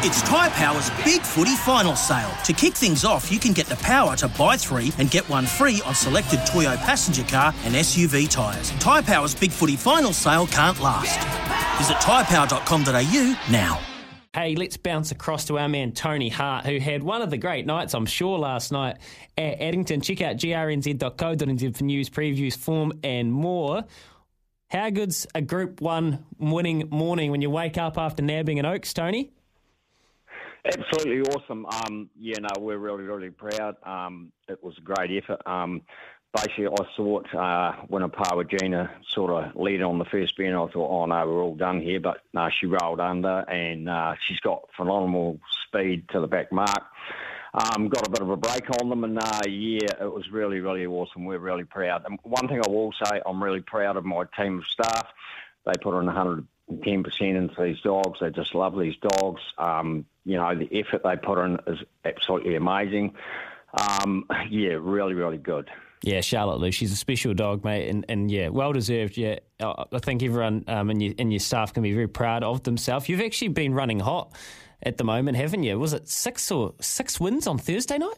It's Tyre Power's Big Footy Final Sale. To kick things off, you can get the power to buy three and get one free on selected Toyo passenger car and SUV tyres. Tyre Power's Big Footy Final Sale can't last. Visit tyrepower.com.au now. Hey, let's bounce across to our man Tony Hart, who had one of the great nights, I'm sure, last night at Addington. Check out grnz.co.nz for news, previews, form, and more. How good's a Group 1 winning morning when you wake up after nabbing an Oaks, Tony? Absolutely awesome. Um, yeah, no, we're really, really proud. Um, it was a great effort. Um, basically, I thought uh, with Gina sort of led on the first bend. I thought, oh no, we're all done here. But no, she rolled under and uh, she's got phenomenal speed to the back mark. Um, got a bit of a break on them, and uh, yeah, it was really, really awesome. We're really proud. And one thing I will say, I'm really proud of my team of staff. They put in 110% into these dogs. They just love these dogs. Um, you know, the effort they put in is absolutely amazing. Um, yeah, really, really good. Yeah, Charlotte Lu, she's a special dog, mate, and, and yeah, well deserved. Yeah, I think everyone um, and, your, and your staff can be very proud of themselves. You've actually been running hot at the moment, haven't you? Was it six or six wins on Thursday night?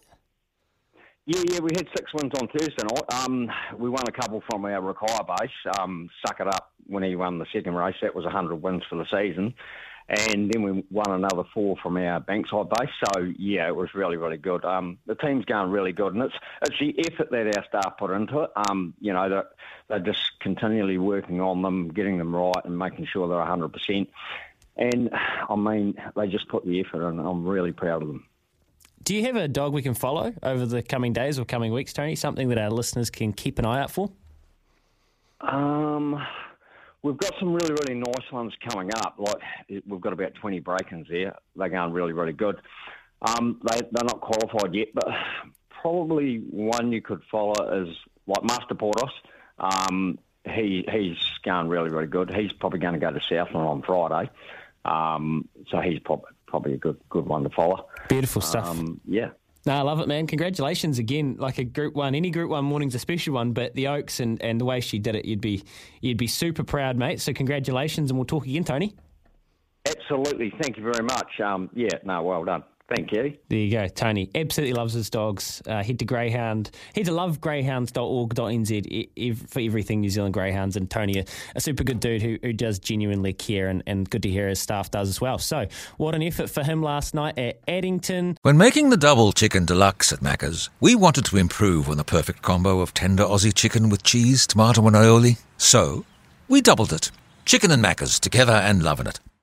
Yeah, yeah, we had six wins on Thursday night. Um, we won a couple from our Rakaia base. Um, suck it up when he won the second race. That was 100 wins for the season. And then we won another four from our Bankside base. So, yeah, it was really, really good. Um, the team's going really good. And it's it's the effort that our staff put into it. Um, you know, they're, they're just continually working on them, getting them right and making sure they're 100%. And I mean, they just put the effort in. I'm really proud of them. Do you have a dog we can follow over the coming days or coming weeks, Tony? Something that our listeners can keep an eye out for? Um, we've got some really, really nice ones coming up. Like we've got about 20 break-ins there. They're going really, really good. Um, they, they're not qualified yet, but probably one you could follow is like Master Portos. Um, he he's going really, really good. He's probably going to go to Southland on Friday. Um, so he's probably probably a good good one to follow. Beautiful stuff. Um, yeah. No, I love it, man. Congratulations again. Like a group one, any group one morning's a special one, but the Oaks and, and the way she did it, you'd be you'd be super proud, mate. So congratulations, and we'll talk again, Tony. Absolutely. Thank you very much. Um, yeah, no, well done. Thank you. There you go. Tony absolutely loves his dogs. Uh, head to Greyhound. Head to lovegreyhounds.org.nz for everything New Zealand Greyhounds. And Tony, a, a super good dude who, who does genuinely care and, and good to hear his staff does as well. So, what an effort for him last night at Addington. When making the double chicken deluxe at Macca's, we wanted to improve on the perfect combo of tender Aussie chicken with cheese, tomato, and aioli. So, we doubled it. Chicken and Macca's together and loving it.